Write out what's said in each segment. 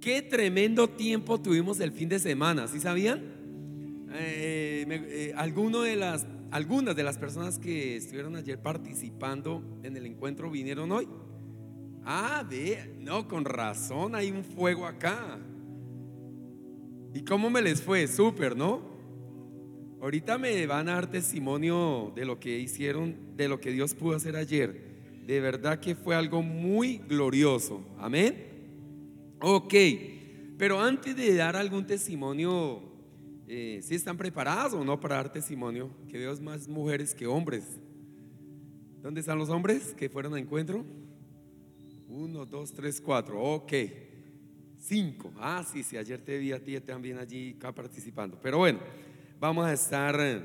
Qué tremendo tiempo tuvimos el fin de semana, ¿sí sabían? Eh, eh, alguno de las, algunas de las personas que estuvieron ayer participando en el encuentro vinieron hoy. Ah, ve, no, con razón, hay un fuego acá. ¿Y cómo me les fue? Súper, ¿no? Ahorita me van a dar testimonio de lo que hicieron, de lo que Dios pudo hacer ayer. De verdad que fue algo muy glorioso. Amén. Ok, pero antes de dar algún testimonio, eh, si están preparados o no para dar testimonio, que veo más mujeres que hombres. ¿Dónde están los hombres que fueron a encuentro? Uno, dos, tres, cuatro. Ok. Cinco. Ah, sí, sí, ayer te vi a ti también allí acá participando. Pero bueno, vamos a estar eh,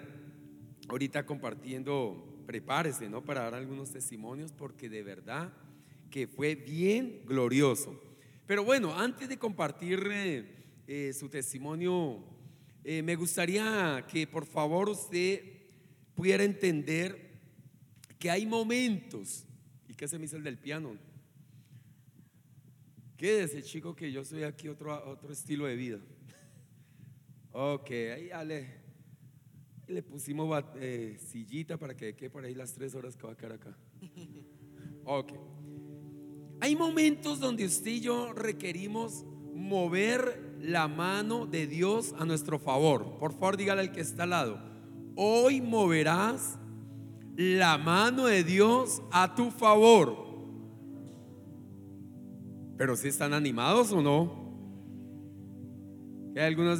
ahorita compartiendo, prepárese, ¿no? Para dar algunos testimonios porque de verdad que fue bien glorioso. Pero bueno, antes de compartir eh, eh, su testimonio, me gustaría que por favor usted pudiera entender que hay momentos, ¿y qué se me hizo el del piano? Quédese, chico, que yo soy aquí otro, otro estilo de vida. Ok, ahí ya le, pusimos eh, sillita para que quede por ahí las tres horas que va a quedar acá. Ok. Hay momentos donde usted y yo requerimos mover la mano de Dios a nuestro favor. Por favor, dígale al que está al lado. Hoy moverás la mano de Dios a tu favor. Pero si están animados o no. Que algunos.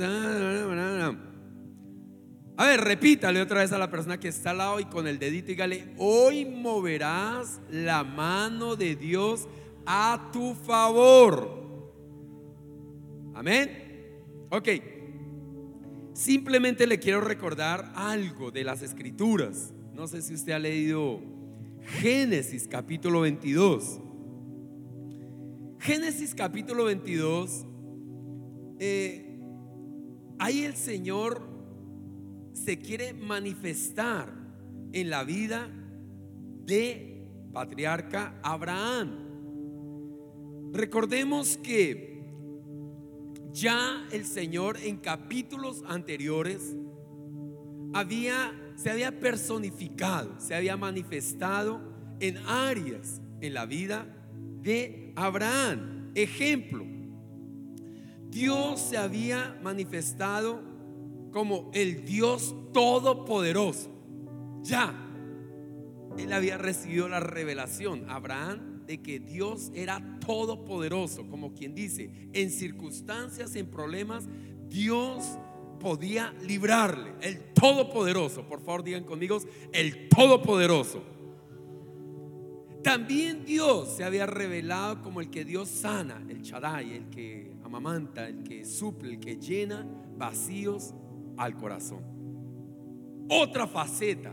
A ver, repítale otra vez a la persona que está al lado y con el dedito dígale: Hoy moverás la mano de Dios a tu favor. Amén. Ok. Simplemente le quiero recordar algo de las escrituras. No sé si usted ha leído Génesis capítulo 22. Génesis capítulo 22, eh, ahí el Señor se quiere manifestar en la vida de patriarca Abraham. Recordemos que ya el Señor en capítulos anteriores había se había personificado, se había manifestado en áreas en la vida de Abraham. Ejemplo, Dios se había manifestado como el Dios todopoderoso. Ya, él había recibido la revelación, Abraham, de que Dios era todopoderoso, como quien dice, en circunstancias, en problemas, Dios podía librarle, el todopoderoso. Por favor, digan conmigo, el todopoderoso. También Dios se había revelado como el que Dios sana, el Shaddai, el que amamanta, el que suple, el que llena vacíos al corazón. Otra faceta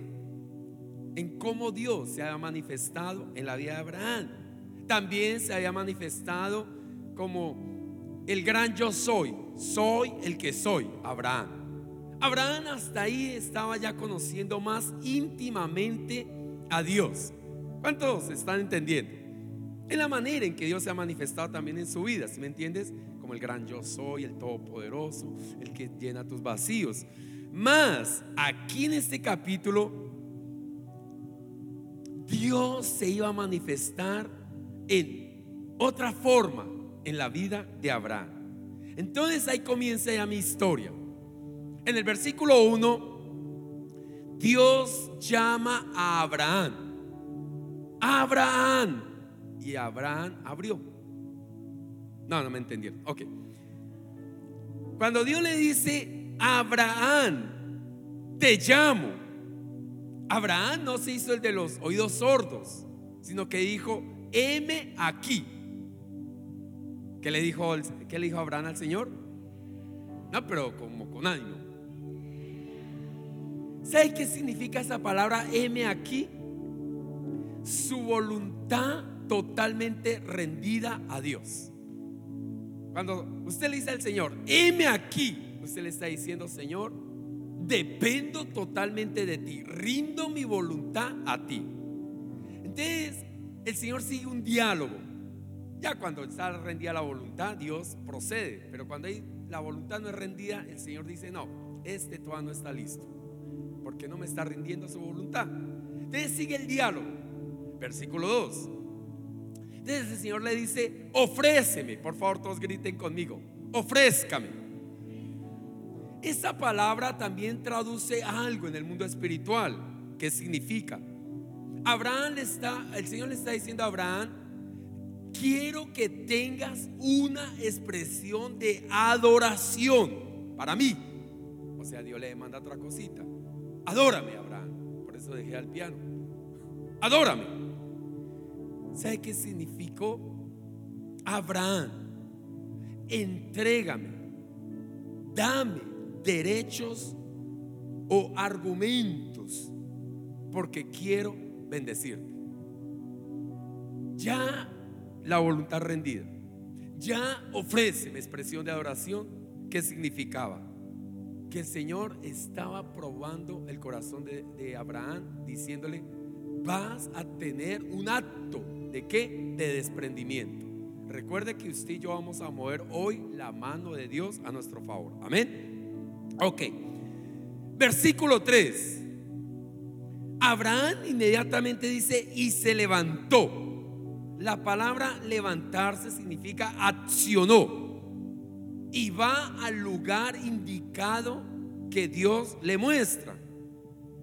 en cómo Dios se había manifestado en la vida de Abraham. También se había manifestado como el gran yo soy, soy el que soy, Abraham. Abraham hasta ahí estaba ya conociendo más íntimamente a Dios. ¿Cuántos están entendiendo? En la manera en que Dios se ha manifestado también en su vida, si me entiendes? Como el gran yo soy, el todopoderoso, el que llena tus vacíos. Más, aquí en este capítulo, Dios se iba a manifestar en otra forma en la vida de Abraham. Entonces ahí comienza ya mi historia. En el versículo 1, Dios llama a Abraham Abraham. Y Abraham abrió. No, no me entendieron. Ok. Cuando Dios le dice, Abraham, te llamo. Abraham no se hizo el de los oídos sordos, sino que dijo, heme aquí. ¿Qué le dijo, qué le dijo Abraham al Señor? No, pero como con ánimo. ¿Sabes qué significa esa palabra heme aquí? su voluntad totalmente rendida a Dios. Cuando usted le dice al Señor, heme aquí, usted le está diciendo, Señor, dependo totalmente de ti, rindo mi voluntad a ti. Entonces, el Señor sigue un diálogo. Ya cuando está rendida la voluntad, Dios procede. Pero cuando la voluntad no es rendida, el Señor dice, no, este todavía no está listo. Porque no me está rindiendo su voluntad. Entonces sigue el diálogo. Versículo 2. Entonces el Señor le dice, ofréceme. Por favor, todos griten conmigo. Ofrézcame. Esa palabra también traduce algo en el mundo espiritual. ¿Qué significa? Abraham le está, el Señor le está diciendo a Abraham, quiero que tengas una expresión de adoración para mí. O sea, Dios le manda otra cosita. Adórame, Abraham. Por eso dejé al piano. Adórame. ¿Sabe qué significó? Abraham, entrégame, dame derechos o argumentos porque quiero bendecirte. Ya la voluntad rendida. Ya ofrece mi expresión de adoración. ¿Qué significaba? Que el Señor estaba probando el corazón de, de Abraham, diciéndole, vas a tener un acto de qué? De desprendimiento. Recuerde que usted y yo vamos a mover hoy la mano de Dios a nuestro favor. Amén. Ok. Versículo 3. Abraham inmediatamente dice, y se levantó. La palabra levantarse significa accionó. Y va al lugar indicado que Dios le muestra.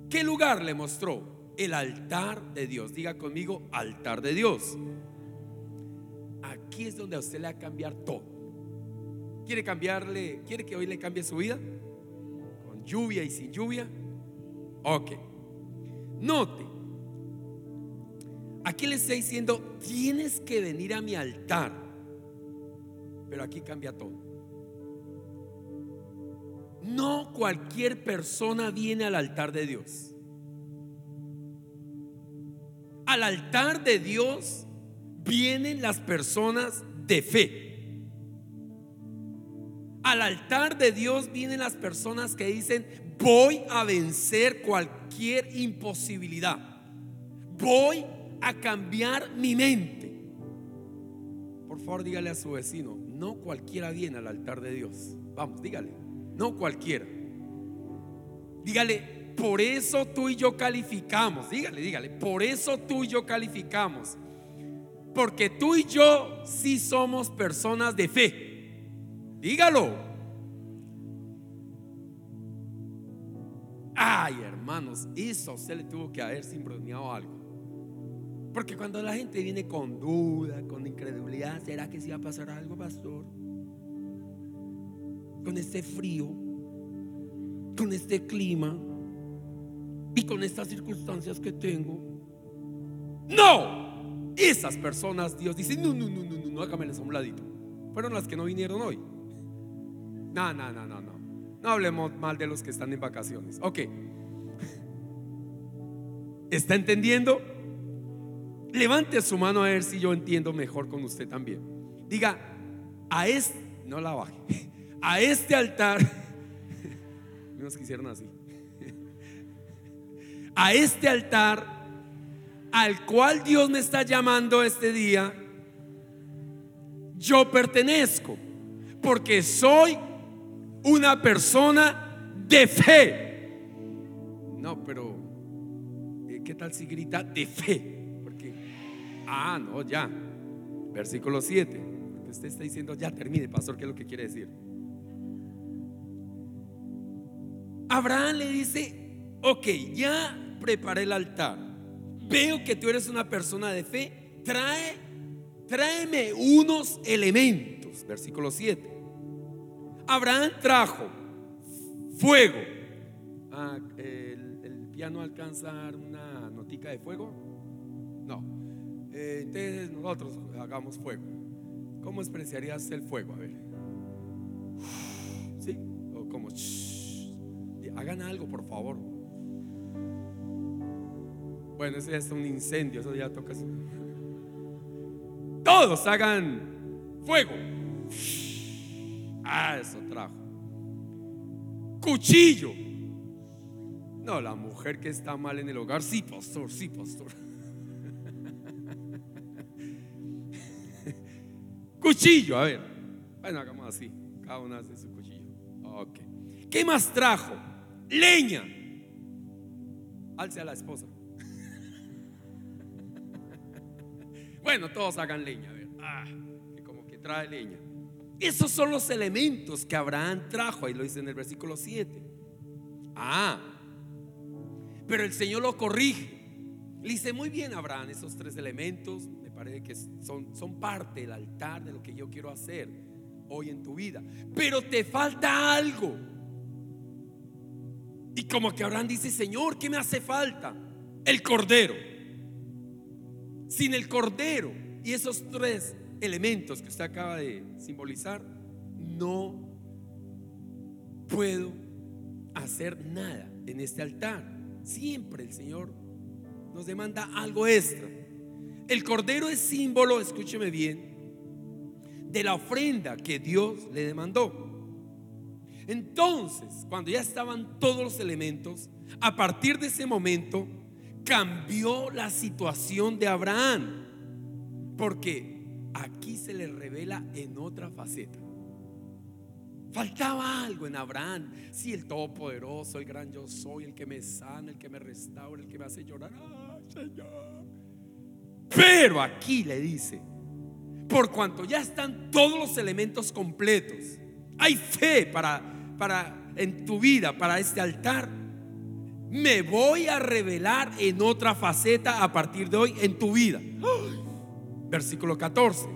¿Qué lugar le mostró? El altar de Dios. Diga conmigo, altar de Dios. Aquí es donde a usted le va a cambiar todo. ¿Quiere cambiarle? ¿Quiere que hoy le cambie su vida? Con lluvia y sin lluvia. Ok. Note. Aquí le está diciendo, tienes que venir a mi altar. Pero aquí cambia todo. No cualquier persona viene al altar de Dios. Al altar de Dios vienen las personas de fe. Al altar de Dios vienen las personas que dicen, voy a vencer cualquier imposibilidad. Voy a cambiar mi mente. Por favor, dígale a su vecino, no cualquiera viene al altar de Dios. Vamos, dígale, no cualquiera. Dígale, por eso tú y yo calificamos. Dígale, dígale, por eso tú y yo calificamos. Porque tú y yo sí somos personas de fe. Dígalo. Ay, hermanos, eso se le tuvo que haber simbroneado algo. Porque cuando la gente viene con duda, con incredulidad, ¿será que si va a pasar algo, pastor? Con este frío, con este clima y con estas circunstancias que tengo. No, esas personas, Dios dice, no, no, no, no, no, no, hágameles a un. Fueron las que no vinieron hoy. No, no, no, no, no. No hablemos mal de los que están en vacaciones. Ok. ¿Está entendiendo? Levante su mano a ver si yo entiendo mejor con usted también. Diga, a este, no la baje, a este altar, unos que hicieron así, a este altar al cual Dios me está llamando este día, yo pertenezco, porque soy una persona de fe. No, pero eh, ¿qué tal si grita de fe? Ah, no, ya. Versículo 7. usted está diciendo, ya termine, pastor, ¿qué es lo que quiere decir? Abraham le dice, ok, ya preparé el altar. Veo que tú eres una persona de fe. Trae, tráeme unos elementos. Versículo 7. Abraham trajo fuego. Ah, el, piano alcanza una notica de fuego. No. Eh, entonces nosotros hagamos fuego. ¿Cómo expresarías el fuego? A ver. ¿Sí? O como... hagan algo, por favor. Bueno, ese es un incendio, eso ya toca. Todos hagan fuego. Ah, eso trajo. Cuchillo. No, la mujer que está mal en el hogar, sí, pastor, sí, pastor. Cuchillo, a ver. Bueno, hagamos así. Cada uno hace su cuchillo. Ok. ¿Qué más trajo? Leña. Alce a la esposa. Bueno, todos hagan leña. A ver. Ah, que como que trae leña. Esos son los elementos que Abraham trajo. Ahí lo dice en el versículo 7. Ah, pero el Señor lo corrige. Le dice, muy bien, Abraham, esos tres elementos me parece que son, son parte del altar de lo que yo quiero hacer hoy en tu vida. Pero te falta algo. Y como que Abraham dice, Señor, ¿qué me hace falta? El cordero. Sin el cordero y esos tres elementos que usted acaba de simbolizar, no puedo hacer nada en este altar. Siempre el Señor nos demanda algo extra. El cordero es símbolo, escúcheme bien, de la ofrenda que Dios le demandó. Entonces, cuando ya estaban todos los elementos, a partir de ese momento cambió la situación de Abraham. Porque aquí se le revela en otra faceta. Faltaba algo en Abraham. Sí, el Todopoderoso, el gran yo soy, el que me sana, el que me restaura, el que me hace llorar. Señor. Pero aquí le dice, por cuanto ya están todos los elementos completos, hay fe para, para en tu vida, para este altar. Me voy a revelar en otra faceta a partir de hoy en tu vida. Versículo 14.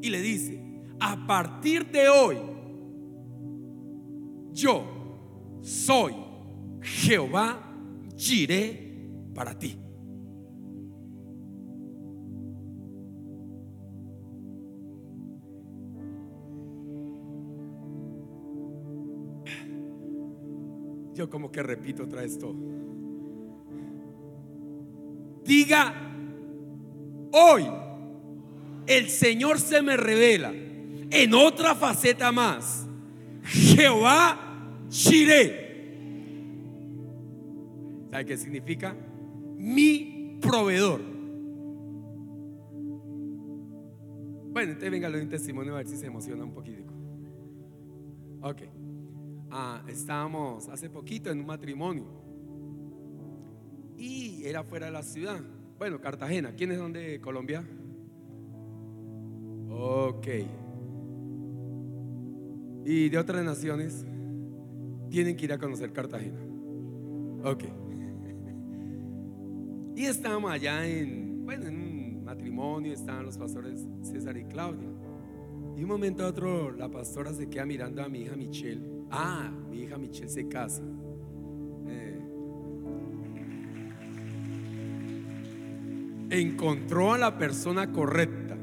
Y le dice, a partir de hoy, yo soy Jehová Jiré para ti. Yo como que repito otra esto. Diga, hoy el Señor se me revela en otra faceta más. Jehová Shiré. ¿Sabe qué significa? Mi proveedor. Bueno, entonces venga, lo un testimonio a ver si se emociona un poquito. Ok. Ah, estábamos hace poquito en un matrimonio y era fuera de la ciudad. Bueno, Cartagena. ¿Quiénes son de Colombia? Ok. Y de otras naciones tienen que ir a conocer Cartagena. Ok. Y estábamos allá en, bueno, en un matrimonio, estaban los pastores César y Claudia. Y un momento a otro la pastora se queda mirando a mi hija Michelle. Ah, mi hija Michelle se casa. Eh. Encontró a la persona correcta.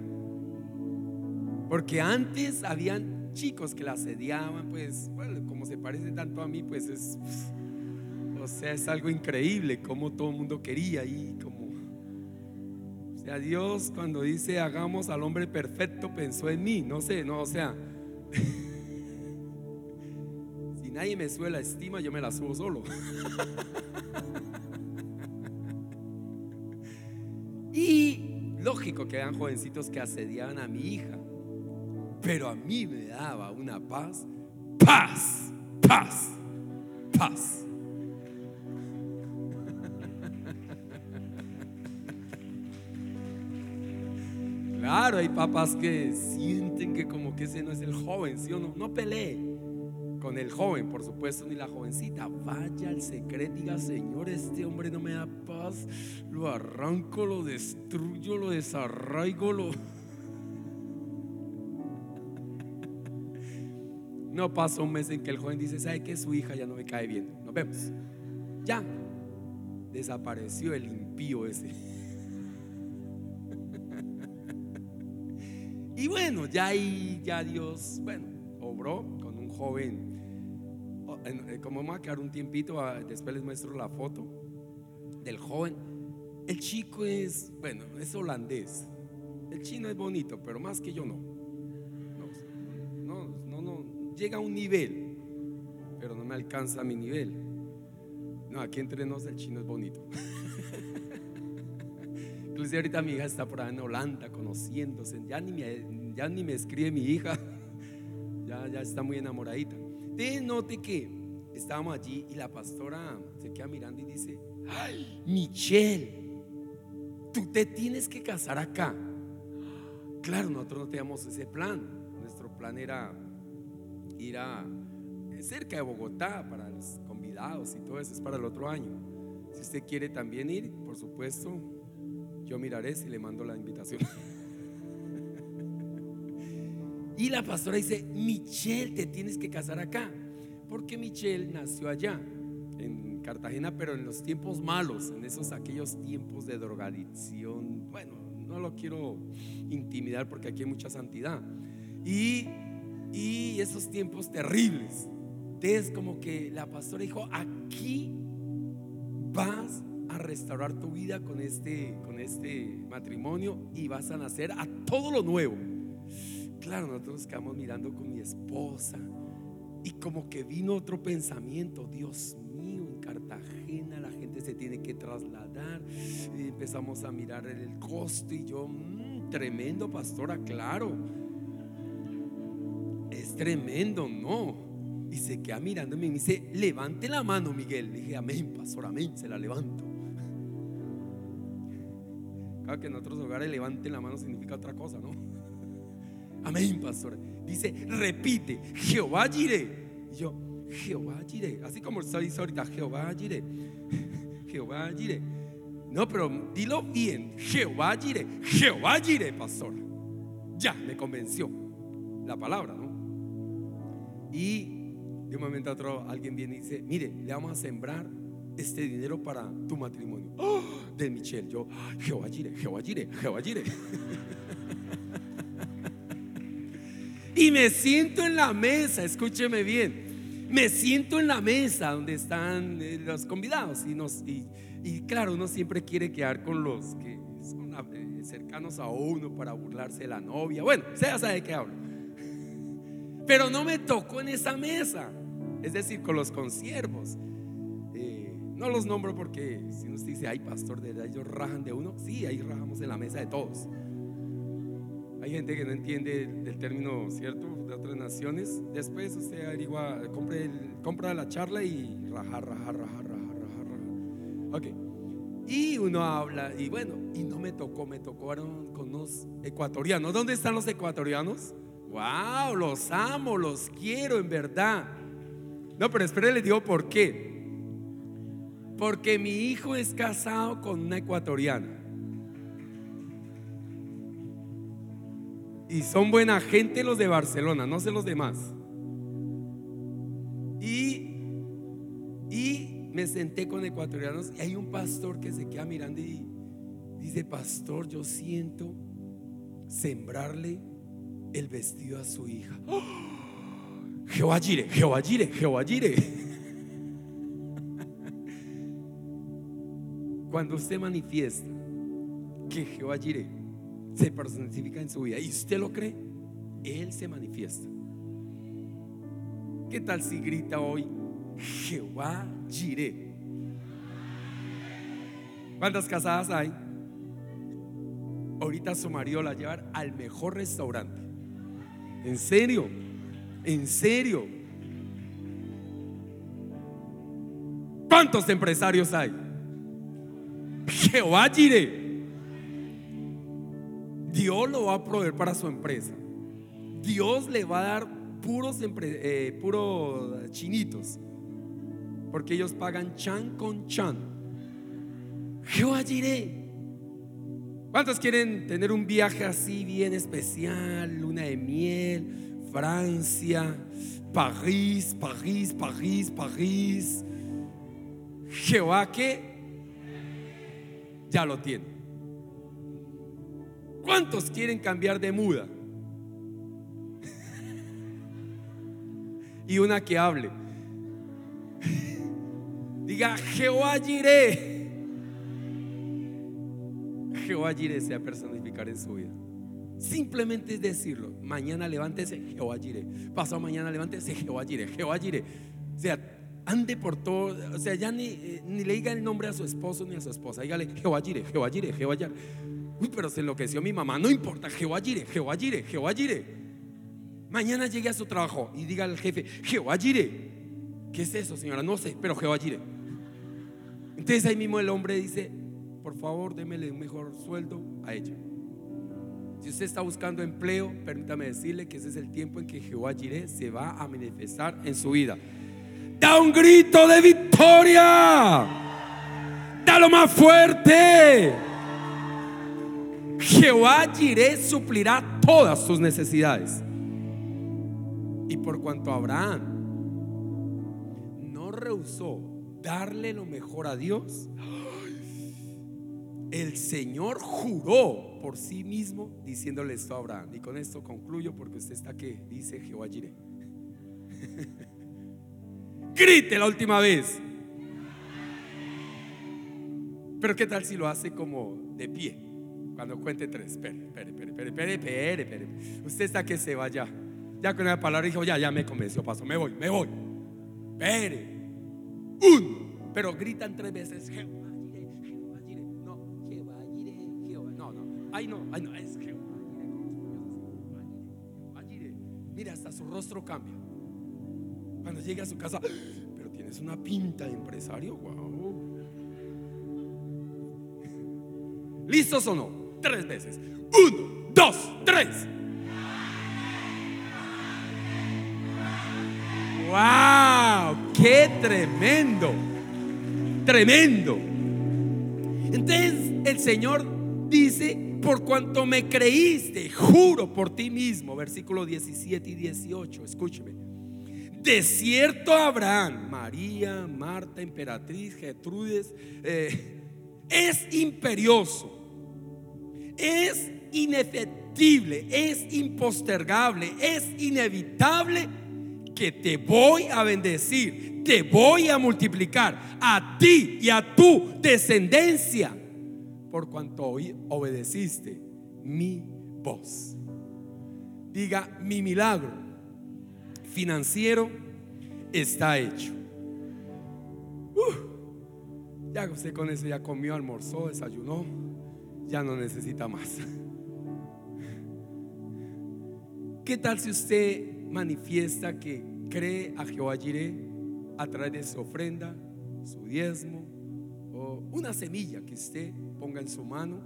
Porque antes habían chicos que la asediaban, pues, bueno, como se parece tanto a mí, pues es, o sea, es algo increíble como todo el mundo quería y como, o sea, Dios cuando dice hagamos al hombre perfecto pensó en mí, no sé, no, o sea, si nadie me sube la estima, yo me la subo solo. y lógico que eran jovencitos que asediaban a mi hija. Pero a mí me daba una paz, paz, paz, paz. Claro, hay papás que sienten que como que ese no es el joven, ¿sí o no? No pelee con el joven, por supuesto, ni la jovencita. Vaya al secreto, diga, Señor, este hombre no me da paz. Lo arranco, lo destruyo, lo desarraigo, lo... No pasa un mes en que el joven dice, ¿sabe que su hija ya no me cae bien? Nos vemos. Ya. Desapareció el impío ese. y bueno, ya ahí, ya Dios, bueno, obró con un joven. Eh, como vamos a quedar un tiempito, ah, después les muestro la foto del joven. El chico es, bueno, es holandés. El chino es bonito, pero más que yo no llega a un nivel, pero no me alcanza a mi nivel. No, aquí entre nos el chino es bonito. Inclusive ahorita mi hija está por ahí en Holanda conociéndose, ya ni me, ya ni me escribe mi hija, ya, ya está muy enamoradita. De note que estábamos allí y la pastora se queda mirando y dice, ay, Michelle, tú te tienes que casar acá. Claro, nosotros no teníamos ese plan. Nuestro plan era ir a cerca de Bogotá para los convidados y todo eso es para el otro año. Si usted quiere también ir, por supuesto, yo miraré si le mando la invitación. y la pastora dice, Michelle, te tienes que casar acá. Porque Michelle nació allá, en Cartagena, pero en los tiempos malos, en esos aquellos tiempos de drogadicción. Bueno, no lo quiero intimidar porque aquí hay mucha santidad. Y, y esos tiempos terribles. Es como que la pastora dijo, aquí vas a restaurar tu vida con este, con este matrimonio y vas a nacer a todo lo nuevo. Claro, nosotros quedamos mirando con mi esposa y como que vino otro pensamiento, Dios mío, en Cartagena la gente se tiene que trasladar. Y empezamos a mirar el costo y yo, mm, tremendo pastora, claro. Tremendo, ¿no? Y se queda mirándome y me dice, levante la mano, Miguel. Le dije, amén, pastor, amén, se la levanto. Claro que en otros hogares levanten la mano significa otra cosa, ¿no? Amén, pastor. Dice, repite, Jehová Jireh. Y yo, Jehová Jireh. Así como se dice ahorita, Jehová Jireh. Jehová Jireh. No, pero dilo bien. Jehová Jireh. Jehová Jireh, pastor. Ya, me convenció la palabra, ¿no? Y de un momento a otro alguien viene y dice, mire, le vamos a sembrar este dinero para tu matrimonio. ¡Oh! De Michelle, yo, Jehová Jireh, Jehová Jireh, Jehová Jireh. Y me siento en la mesa, escúcheme bien, me siento en la mesa donde están eh, los convidados y, claro, uno siempre quiere quedar con los que son eh, cercanos a uno para burlarse de la novia. Bueno, ya sabe de qué hablo. Pero no me tocó en esa mesa, es decir, con los consiervos. Eh, no los nombro porque si uno dice, ay pastor, de verdad ellos rajan de uno, sí, ahí rajamos en la mesa de todos. Hay gente que no entiende el, término cierto de otras naciones. Después usted averigua, compra la charla y raja, raja, raja, raja, raja, raja. Ok. Y uno habla, y bueno, y no me tocó, me tocaron con los ecuatorianos. ¿Dónde están los ecuatorianos? ¡Wow! Los amo, los quiero, en verdad. No, pero espere, les digo por qué. Porque mi hijo es casado con una ecuatoriana. Y son buena gente los de Barcelona, no sé los demás. Y, y me senté con ecuatorianos y hay un pastor que se queda mirando y dice, pastor, yo siento sembrarle el vestido a su hija. ¡Oh! Jehová Jire, Jehová Jire, Jehová Jire. Cuando usted manifiesta que Jehová Jire se personifica en su vida y usted lo cree, Él se manifiesta. ¿Qué tal si grita hoy Jehová Jireh? ¿Cuántas casadas hay? Ahorita su marido la llevar al mejor restaurante. ¿En serio? ¿En serio? ¿Cuántos empresarios hay? Jehová Jireh. Dios lo va a proveer para su empresa. Dios le va a dar puros, eh, puros chinitos. Porque ellos pagan chan con chan. Jehová diré. ¿Cuántos quieren tener un viaje así bien especial? Luna de miel, Francia, París, París, París, París. Jehová que ya lo tiene. ¿Cuántos quieren cambiar de muda? y una que hable. Diga, Jehová Jireh. Jehová Jireh sea personificar en su vida. Simplemente es decirlo. Mañana levántese, Jehová Jireh. Pasado mañana levántese, Jehová Jireh. Jehová Jireh. O sea, ande por todo. O sea, ya ni, eh, ni le diga el nombre a su esposo ni a su esposa. Dígale, Jehová Jireh, Jehová Jireh, Jehová Jireh. Uy, pero se enloqueció mi mamá. No importa, Jehová Jireh, Jehová Jireh, Jehová Jireh. Mañana llegue a su trabajo y diga al jefe, Jehová Jireh. ¿Qué es eso, señora? No sé, pero Jehová Jireh. Entonces ahí mismo el hombre dice, por favor, démele un mejor sueldo a ella. Si usted está buscando empleo, permítame decirle que ese es el tiempo en que Jehová Jireh se va a manifestar en su vida. Da un grito de victoria. Dalo más fuerte. Jehová Jireh suplirá todas tus necesidades. Y por cuanto Abraham no rehusó darle lo mejor a Dios, el Señor juró por sí mismo diciéndole esto a Abraham. Y con esto concluyo porque usted está que dice Jehová Jireh. Grite la última vez. Pero qué tal si lo hace como de pie. Cuando cuente tres. Espere, espere, espere, espere, espere, espere, Usted está que se vaya. Ya con la palabra dijo, ya, ya me convenció, paso. Me voy, me voy. Espere. Un. Pero gritan tres veces. Jehová Ay, no, ay, no. Es Jehová Mira, hasta su rostro cambia. Cuando llegue a su casa, pero tienes una pinta de empresario, wow. ¿Listos o no? Tres veces. Uno, dos, tres. ¡Wow! ¡Qué tremendo! Tremendo. Entonces el Señor dice, por cuanto me creíste, juro por ti mismo, versículo 17 y 18, escúcheme. De cierto Abraham, María, Marta, emperatriz, Gertrudes, eh, es imperioso, es inefectible, es impostergable, es inevitable que te voy a bendecir, te voy a multiplicar a ti y a tu descendencia por cuanto obedeciste mi voz. Diga, mi milagro financiero está hecho. Ya usted con eso ya comió, almorzó, desayunó, ya no necesita más. ¿Qué tal si usted manifiesta que cree a Jehová Jireh a través de su ofrenda, su diezmo o una semilla que usted ponga en su mano?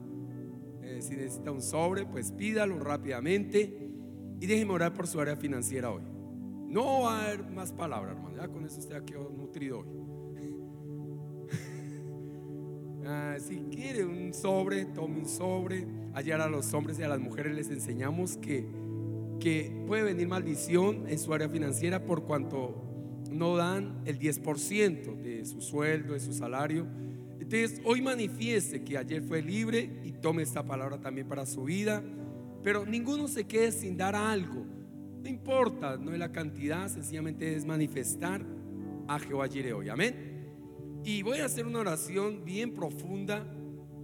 Eh, si necesita un sobre, pues pídalo rápidamente y déjeme orar por su área financiera hoy. No va a haber más palabras, hermano. Ya con eso usted ha quedado nutrido hoy. Ah, si quiere un sobre, tome un sobre. Ayer a los hombres y a las mujeres les enseñamos que, que puede venir maldición en su área financiera por cuanto no dan el 10% de su sueldo, de su salario. Entonces, hoy manifieste que ayer fue libre y tome esta palabra también para su vida. Pero ninguno se quede sin dar algo. No importa, no es la cantidad, sencillamente es manifestar a Jehová Jireh hoy. Amén. Y voy a hacer una oración bien profunda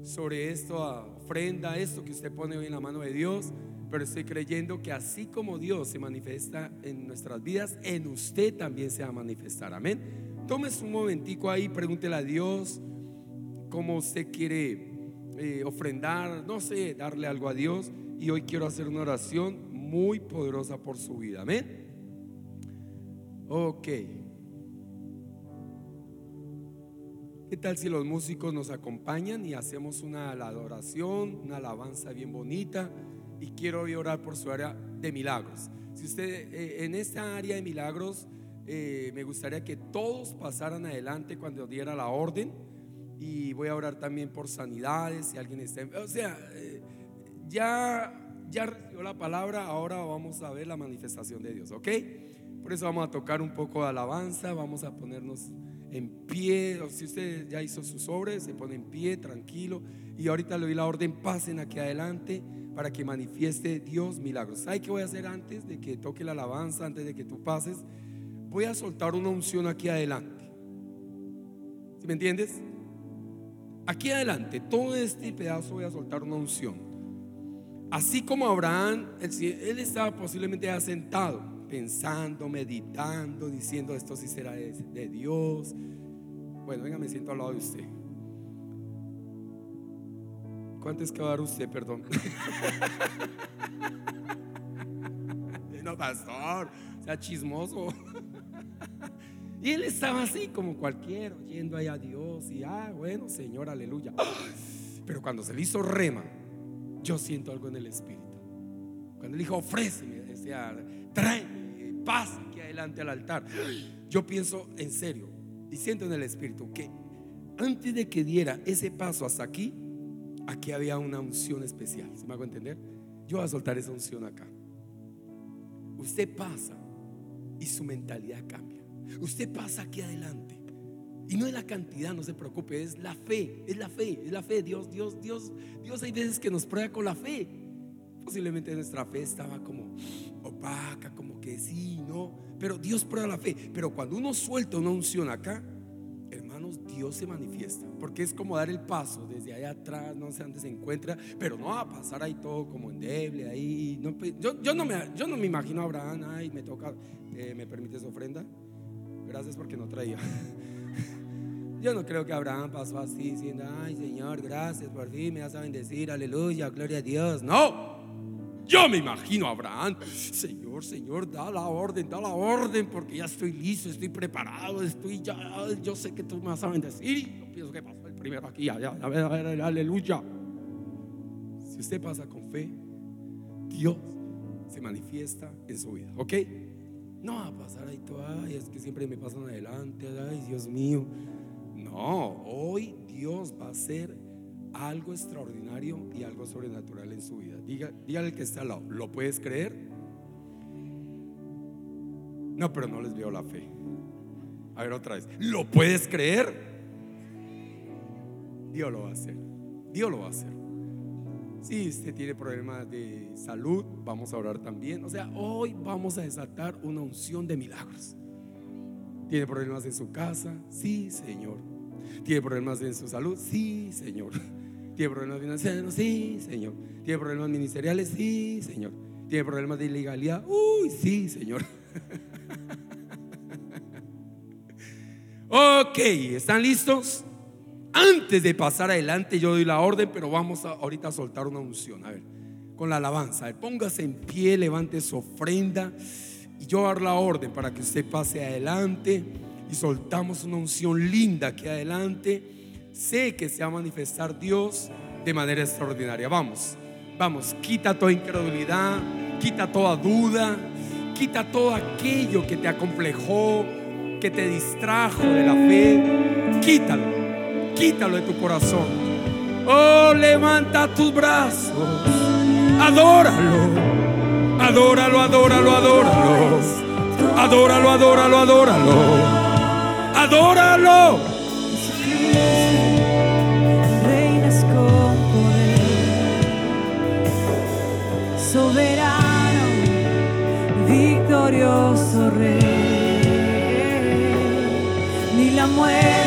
sobre esto, ofrenda, esto que usted pone hoy en la mano de Dios. Pero estoy creyendo que así como Dios se manifiesta en nuestras vidas, en usted también se va a manifestar. Amén. Tómese un momentico ahí, pregúntele a Dios cómo usted quiere eh, ofrendar, no sé, darle algo a Dios. Y hoy quiero hacer una oración muy poderosa por su vida. Amén. Ok. ¿Qué tal si los músicos nos acompañan y hacemos una adoración, una alabanza bien bonita? Y quiero hoy orar por su área de milagros. Si usted eh, en esta área de milagros, eh, me gustaría que todos pasaran adelante cuando diera la orden. Y voy a orar también por sanidades, si alguien está... o sea, eh, ya ya recibió la palabra, ahora vamos a ver la manifestación de Dios, ¿ok? Por eso vamos a tocar un poco de alabanza, vamos a ponernos en pie. Si usted ya hizo sus sobres, se pone en pie, tranquilo. Y ahorita le doy la orden, pasen aquí adelante para que manifieste Dios milagros. ¿Sabe qué voy a hacer antes de que toque la alabanza, antes de que tú pases? Voy a soltar una unción aquí adelante. ¿Sí me entiendes? Aquí adelante, todo este pedazo voy a soltar una unción. Así como Abraham, él estaba posiblemente asentado, pensando, meditando, diciendo esto sí será de, Dios. Bueno, venga, me siento al lado de usted. ¿Cuánto es que va a dar usted, perdón? no, pastor, sea chismoso. Y él estaba así como cualquiera, yendo ahí a Dios y, ah, bueno, Señor, aleluya. Pero cuando se le hizo rema, yo siento algo en el espíritu. Cuando él dijo, ofréceme, decía, tráeme, pasa aquí adelante al altar. Yo pienso en serio y siento en el espíritu que antes de que diera ese paso hasta aquí, aquí había una unción especial. ¿Se me hago entender? Yo voy a soltar esa unción acá. Usted pasa y su mentalidad cambia. Usted pasa aquí adelante. Y no es la cantidad, no se preocupe, es la fe, es la fe, es la fe. Dios, Dios, Dios, Dios hay veces que nos prueba con la fe. Posiblemente nuestra fe estaba como opaca, como que sí, no. Pero Dios prueba la fe. Pero cuando uno suelta una unción acá, hermanos, Dios se manifiesta. Porque es como dar el paso desde allá atrás, no sé dónde se encuentra, pero no va a pasar ahí todo como endeble, ahí. Pues, yo, no me, yo no me imagino a Abraham, ay, me toca, eh, ¿me permites ofrenda? Gracias porque no traía. Yo no creo que Abraham pasó así diciendo, ay Señor, gracias, por fin me vas a bendecir, aleluya, gloria a Dios. No, yo me imagino Abraham, Señor, Señor, da la orden, da la orden, porque ya estoy listo, estoy preparado, estoy ya, yo sé que tú me vas a bendecir. Yo pienso que pasó el primero aquí, allá, aleluya. Si usted pasa con fe, Dios se manifiesta en su vida, ¿ok? No va a pasar ahí todo, ay, es que siempre me pasan adelante, ay, Dios mío. No, hoy Dios va a hacer algo extraordinario y algo sobrenatural en su vida. Diga, dígale que está al lado, ¿lo puedes creer? No, pero no les veo la fe. A ver otra vez, ¿lo puedes creer? Dios lo va a hacer. Dios lo va a hacer. Si usted tiene problemas de salud, vamos a orar también. O sea, hoy vamos a desatar una unción de milagros. ¿Tiene problemas en su casa? Sí, Señor. ¿Tiene problemas en su salud? Sí, Señor. ¿Tiene problemas financieros? Sí, Señor. ¿Tiene problemas ministeriales? Sí, Señor. ¿Tiene problemas de ilegalidad? Uy, sí, Señor. ok, ¿están listos? Antes de pasar adelante, yo doy la orden, pero vamos a, ahorita a soltar una unción. A ver, con la alabanza. Póngase en pie, levante su ofrenda. Y yo dar la orden para que usted pase adelante. Y soltamos una unción linda aquí adelante. Sé que se va a manifestar Dios de manera extraordinaria. Vamos, vamos, quita toda incredulidad, quita toda duda, quita todo aquello que te acomplejó, que te distrajo de la fe. Quítalo quítalo de tu corazón. Oh, levanta tus brazos. Adóralo. Adóralo, adóralo, adóralo. Adóralo, adóralo, adóralo. Adóralo. Reinas con poder. Soberano, victorioso rey. Ni la muerte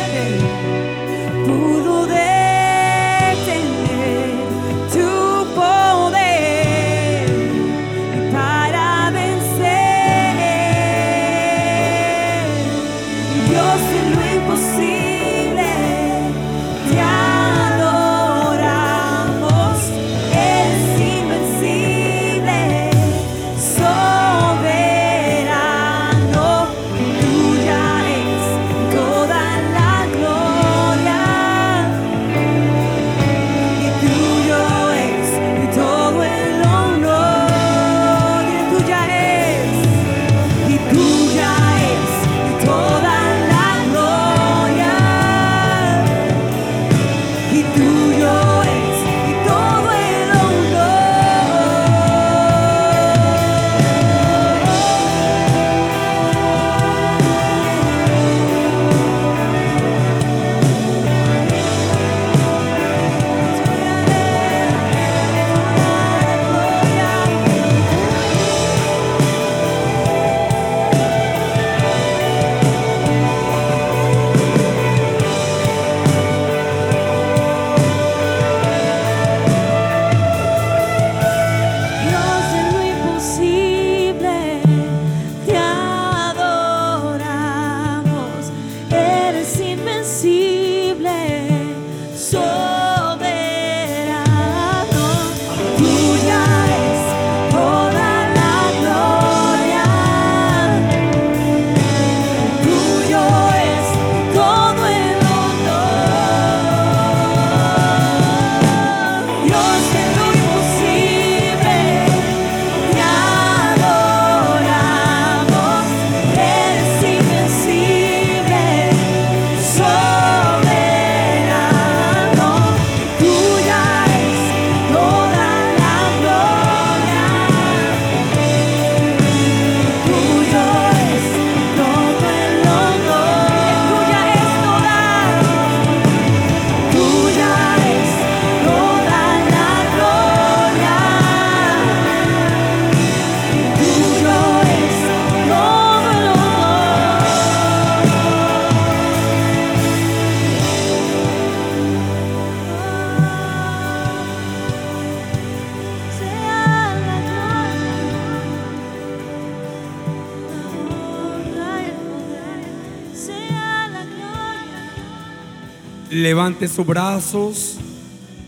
Levante sus brazos.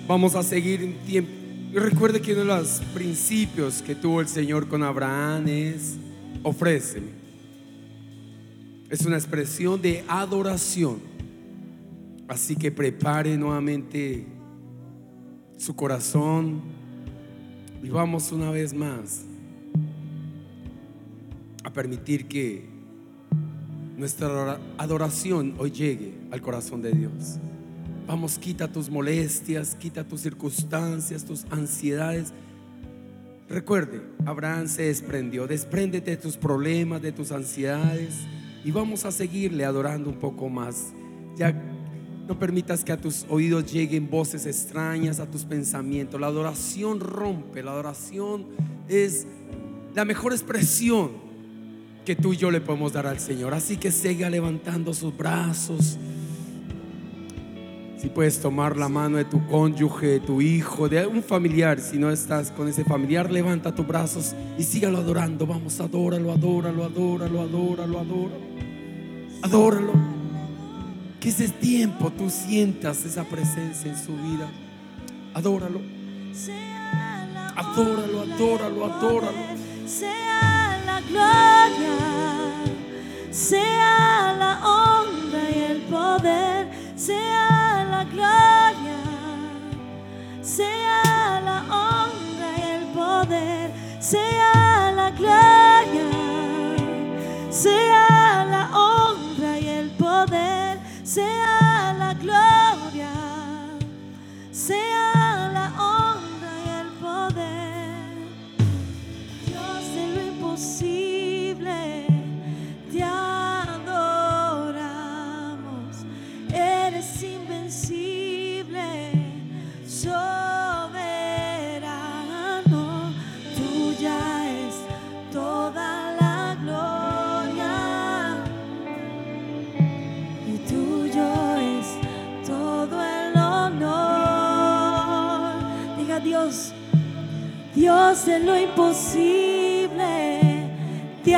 Vamos a seguir en tiempo. Y recuerde que uno de los principios que tuvo el Señor con Abraham es ofréceme. Es una expresión de adoración. Así que prepare nuevamente su corazón y vamos una vez más a permitir que nuestra adoración hoy llegue al corazón de Dios. Vamos, quita tus molestias, quita tus circunstancias, tus ansiedades. Recuerde, Abraham se desprendió. Despréndete de tus problemas, de tus ansiedades y vamos a seguirle adorando un poco más. Ya no permitas que a tus oídos lleguen voces extrañas, a tus pensamientos. La adoración rompe, la adoración es la mejor expresión que tú y yo le podemos dar al Señor. Así que siga levantando sus brazos. Si puedes tomar la mano de tu cónyuge, de tu hijo, de un familiar, si no estás con ese familiar, levanta tus brazos y sígalo adorando. Vamos, adóralo, adóralo, adóralo, adóralo, adóralo. Adóralo. Que ese tiempo tú sientas esa presencia en su vida. Adóralo. Adóralo, adóralo, adóralo. Sea la gloria, sea la honra y el poder, sea la gloria, sea la honra y el poder, sea la gloria, sea la honra y el poder, sea la gloria, sea Dios. Dios de lo imposible, te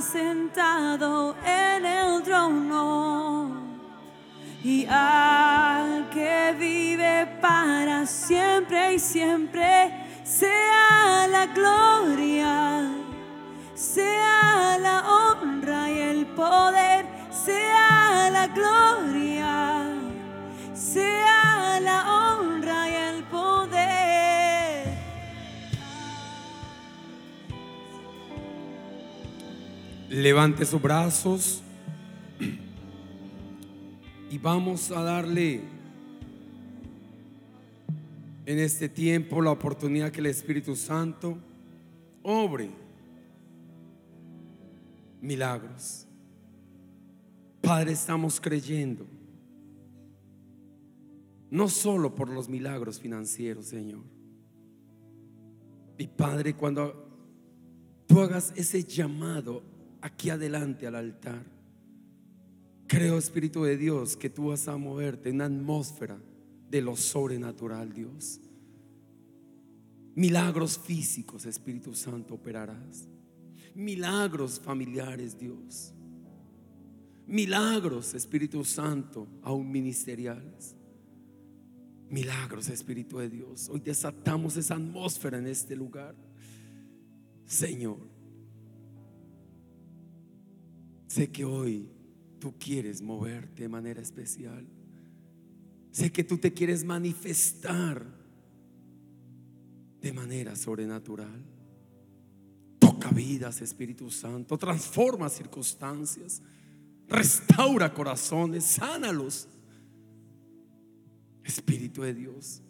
sentado en el trono. Y al que vive para siempre y siempre sea la gloria, sea la honra y el poder, sea la gloria, sea la honra Levante sus brazos y vamos a darle en este tiempo la oportunidad que el Espíritu Santo obre milagros. Padre, estamos creyendo, no solo por los milagros financieros, Señor. Y Padre, cuando tú hagas ese llamado aquí adelante al altar, creo, Espíritu de Dios, que tú vas a moverte en una atmósfera de lo sobrenatural, Dios. Milagros físicos, Espíritu Santo, operarás. Milagros familiares, Dios. Milagros, Espíritu Santo, aún ministeriales. Milagros, Espíritu de Dios. Hoy desatamos esa atmósfera en este lugar. Señor, sé que hoy tú quieres moverte de manera especial. Sé que tú te quieres manifestar de manera sobrenatural. Toca vidas, Espíritu Santo. Transforma circunstancias. Restaura corazones. Sánalos. Espíritu de Dios,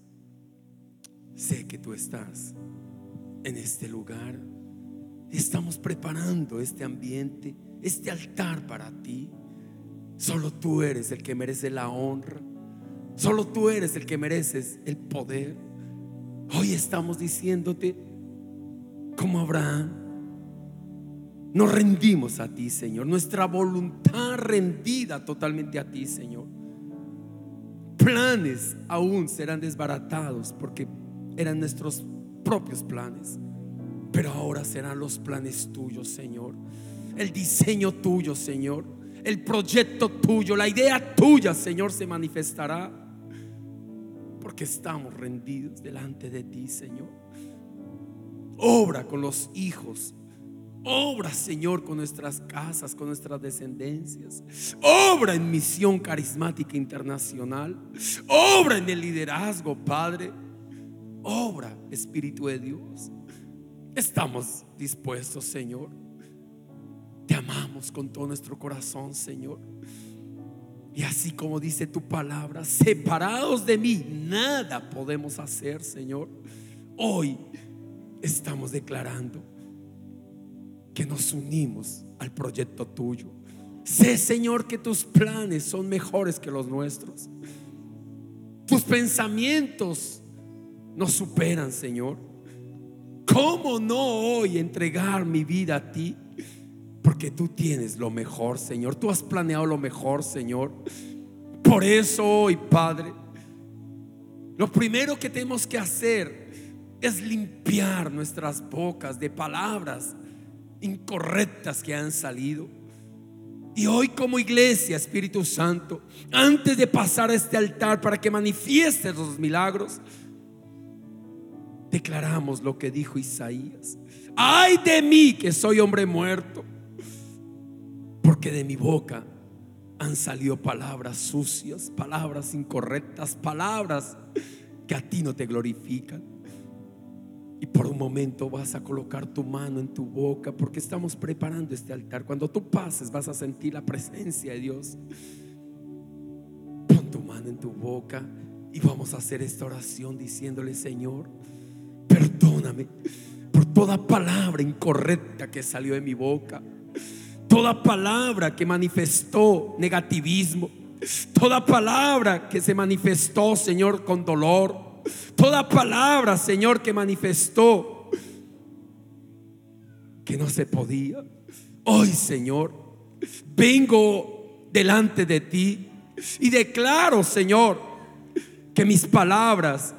sé que tú estás en este lugar. Estamos preparando este ambiente, este altar para ti. Solo tú eres el que merece la honra. Solo tú eres el que mereces el poder. Hoy estamos diciéndote, como Abraham, nos rendimos a ti, Señor. Nuestra voluntad rendida totalmente a ti, Señor. Planes aún serán desbaratados porque eran nuestros propios planes. Pero ahora serán los planes tuyos, Señor. El diseño tuyo, Señor. El proyecto tuyo, la idea tuya, Señor, se manifestará. Porque estamos rendidos delante de ti, Señor. Obra con los hijos. Obra, Señor, con nuestras casas, con nuestras descendencias. Obra en misión carismática internacional. Obra en el liderazgo, Padre. Obra, Espíritu de Dios. Estamos dispuestos, Señor. Te amamos con todo nuestro corazón, Señor. Y así como dice tu palabra, separados de mí, nada podemos hacer, Señor. Hoy estamos declarando que nos unimos al proyecto tuyo. Sé, Señor, que tus planes son mejores que los nuestros. Tus pensamientos nos superan, Señor. ¿Cómo no hoy entregar mi vida a ti? Porque tú tienes lo mejor, Señor. Tú has planeado lo mejor, Señor. Por eso hoy, Padre, lo primero que tenemos que hacer es limpiar nuestras bocas de palabras incorrectas que han salido. Y hoy como iglesia, Espíritu Santo, antes de pasar a este altar para que manifiestes los milagros, declaramos lo que dijo Isaías. Ay de mí que soy hombre muerto, porque de mi boca han salido palabras sucias, palabras incorrectas, palabras que a ti no te glorifican. Y por un momento vas a colocar tu mano en tu boca porque estamos preparando este altar. Cuando tú pases vas a sentir la presencia de Dios. Pon tu mano en tu boca y vamos a hacer esta oración diciéndole, Señor, perdóname por toda palabra incorrecta que salió de mi boca. Toda palabra que manifestó negativismo. Toda palabra que se manifestó, Señor, con dolor Toda palabra, Señor, que manifestó que no se podía. Hoy, Señor, vengo delante de ti y declaro, Señor, que mis palabras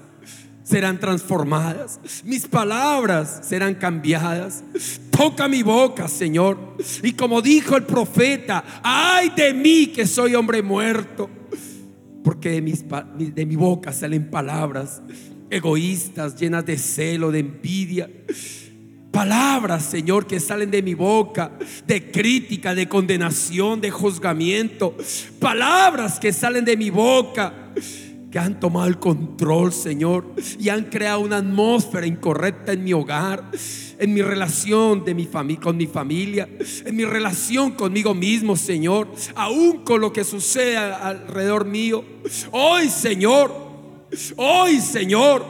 serán transformadas, mis palabras serán cambiadas. Toca mi boca, Señor. Y como dijo el profeta, ay de mí que soy hombre muerto porque de, de mi boca salen palabras egoístas, llenas de celo, de envidia. Palabras, Señor, que salen de mi boca, de crítica, de condenación, de juzgamiento. Palabras que salen de mi boca, que han tomado el control, Señor, y han creado una atmósfera incorrecta en mi hogar en mi relación de mi con mi familia, en mi relación conmigo mismo, Señor, aún con lo que sucede alrededor mío. Hoy, Señor, hoy, Señor,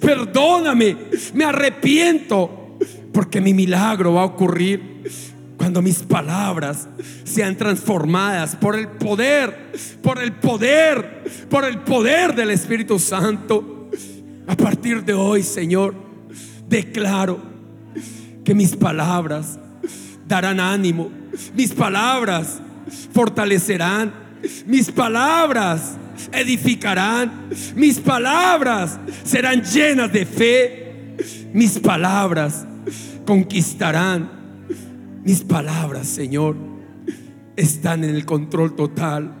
perdóname, me arrepiento, porque mi milagro va a ocurrir cuando mis palabras sean transformadas por el poder, por el poder, por el poder del Espíritu Santo. A partir de hoy, Señor, declaro que mis palabras darán ánimo, mis palabras fortalecerán, mis palabras edificarán, mis palabras serán llenas de fe, mis palabras conquistarán, mis palabras, Señor, están en el control total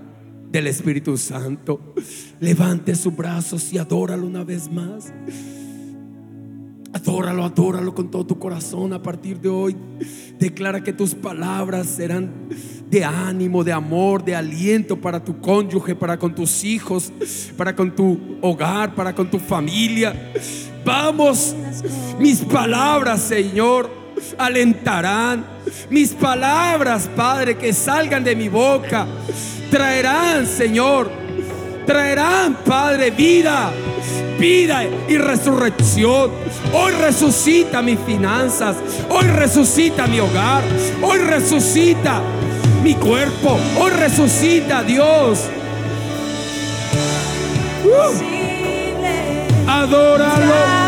del Espíritu Santo. Levante sus brazos y adóralo una vez más. Adóralo, adóralo con todo tu corazón a partir de hoy. Declara que tus palabras serán de ánimo, de amor, de aliento para tu cónyuge, para con tus hijos, para con tu hogar, para con tu familia. Vamos, mis palabras, Señor, alentarán. Mis palabras, Padre, que salgan de mi boca, traerán, Señor, traerán, Padre, vida, vida y resurrección. Hoy resucita mis finanzas, hoy resucita mi hogar, hoy resucita mi cuerpo, hoy resucita Dios. Uh, adóralo.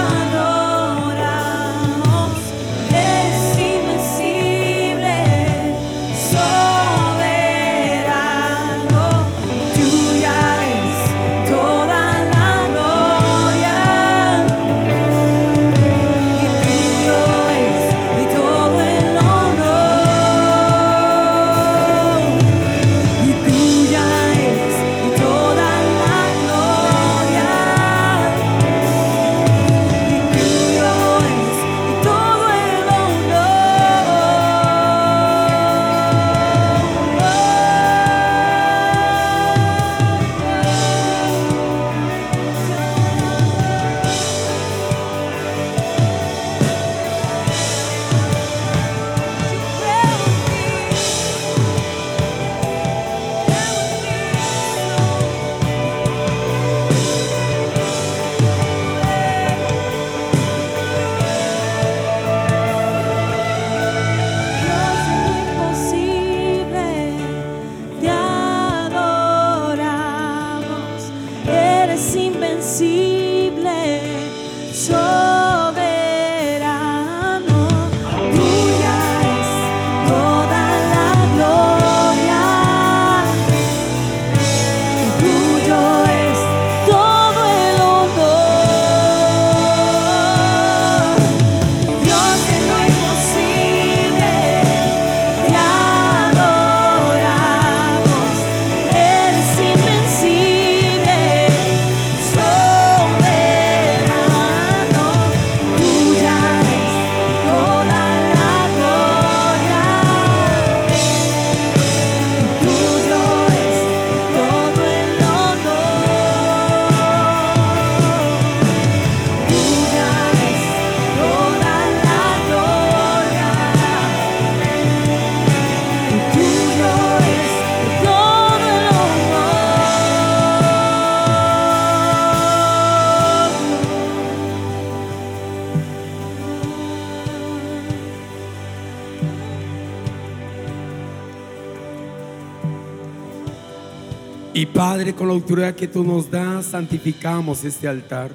Con la autoridad que tú nos das, santificamos este altar.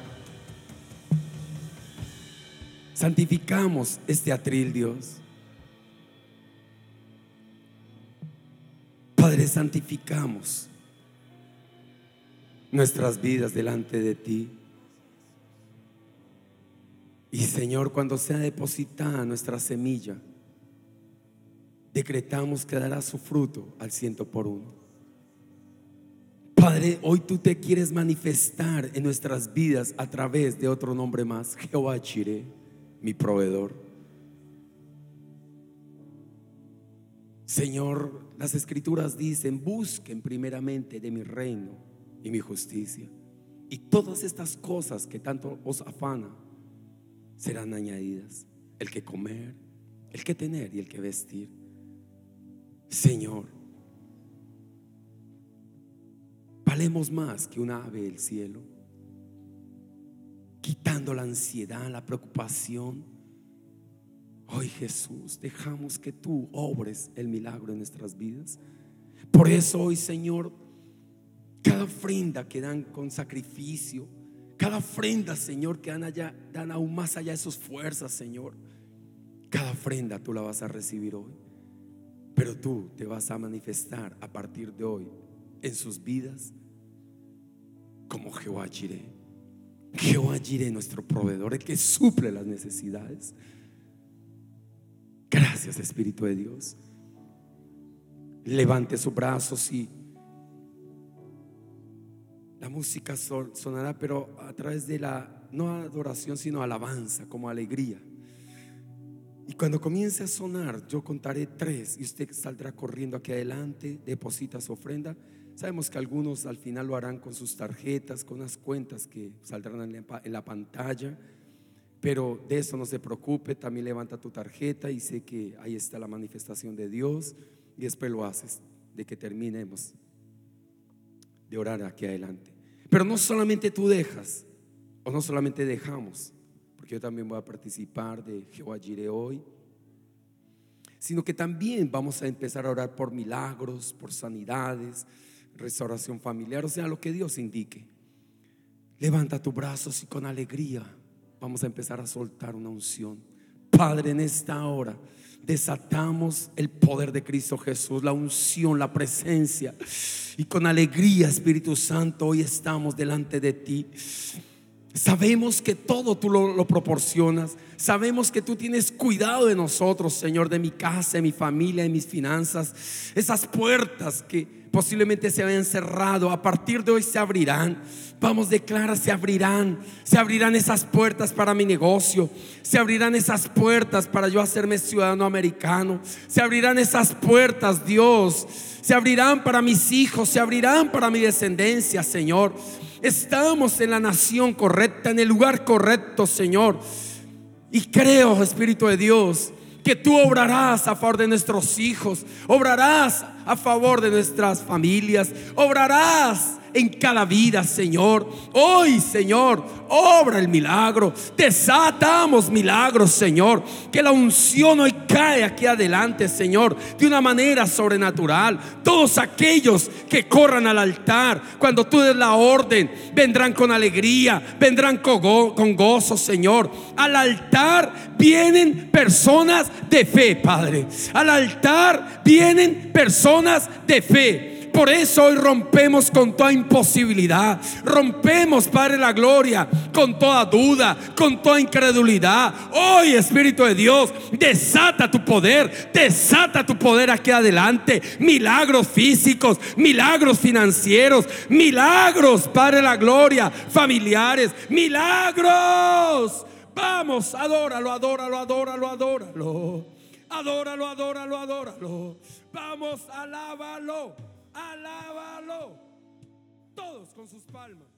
Santificamos este atril, Dios. Padre, santificamos nuestras vidas delante de ti. Y Señor, cuando sea depositada nuestra semilla, decretamos que dará su fruto al ciento por uno. Padre, hoy tú te quieres manifestar en nuestras vidas a través de otro nombre más, Jehová Chiré, mi proveedor. Señor, las escrituras dicen, busquen primeramente de mi reino y mi justicia. Y todas estas cosas que tanto os afana serán añadidas. El que comer, el que tener y el que vestir. Señor, Valemos más que un ave del cielo, quitando la ansiedad, la preocupación. Hoy Jesús, dejamos que tú obres el milagro en nuestras vidas. Por eso hoy, Señor, cada ofrenda que dan con sacrificio, cada ofrenda, Señor, que dan, allá, dan aún más allá de sus fuerzas, Señor, cada ofrenda tú la vas a recibir hoy. Pero tú te vas a manifestar a partir de hoy en sus vidas como Jehová Jireh. Jehová Jireh, nuestro proveedor, el que suple las necesidades. Gracias, Espíritu de Dios. Levante sus brazos y la música sonará, pero a través de la, no adoración, sino alabanza, como alegría. Y cuando comience a sonar, yo contaré tres y usted saldrá corriendo aquí adelante, deposita su ofrenda. Sabemos que algunos al final lo harán con sus tarjetas, con unas cuentas que saldrán en la, pantalla. Pero de eso no se preocupe, también levanta tu tarjeta y sé que ahí está la manifestación de Dios y después lo haces de que terminemos de orar aquí adelante. Pero no solamente tú dejas, o no solamente dejamos, porque yo también voy a participar de Jehová Jireh hoy, sino que también vamos a empezar a orar por milagros, por sanidades, restauración familiar, o sea, lo que Dios indique. Levanta tus brazos y con alegría vamos a empezar a soltar una unción. Padre, en esta hora desatamos el poder de Cristo Jesús, la unción, la presencia. Y con alegría, Espíritu Santo, hoy estamos delante de ti. Sabemos que todo tú lo, proporcionas. Sabemos que tú tienes cuidado de nosotros, Señor, de mi casa, de mi familia, de mis finanzas. Esas puertas que posiblemente se habían cerrado, a partir de hoy se abrirán. Vamos, declara, se abrirán. Se abrirán esas puertas para mi negocio. Se abrirán esas puertas para yo hacerme ciudadano americano. Se abrirán esas puertas, Dios. Se abrirán para mis hijos. Se abrirán para mi descendencia, Señor. Estamos en la nación correcta, en el lugar correcto, Señor. Y creo, Espíritu de Dios, que tú obrarás a favor de nuestros hijos, obrarás a favor de nuestras familias, obrarás en cada vida, Señor. Hoy, Señor, obra el milagro. Desatamos milagros, Señor. Que la unción hoy cae aquí adelante, Señor, de una manera sobrenatural. Todos aquellos que corran al altar, cuando tú des la orden, vendrán con alegría, vendrán con, gozo, Señor. Al altar vienen personas de fe, Padre. Al altar vienen personas de fe. Por eso hoy rompemos con toda imposibilidad. Rompemos, Padre, la gloria con toda duda, con toda incredulidad. Hoy, Espíritu de Dios, desata tu poder, desata tu poder aquí adelante. Milagros físicos, milagros financieros, milagros, Padre, la gloria, familiares, milagros. Vamos, adóralo, adóralo, adóralo, adóralo. Adóralo, adóralo, adóralo. Vamos, alábalo. Alábalo. Todos con sus palmas.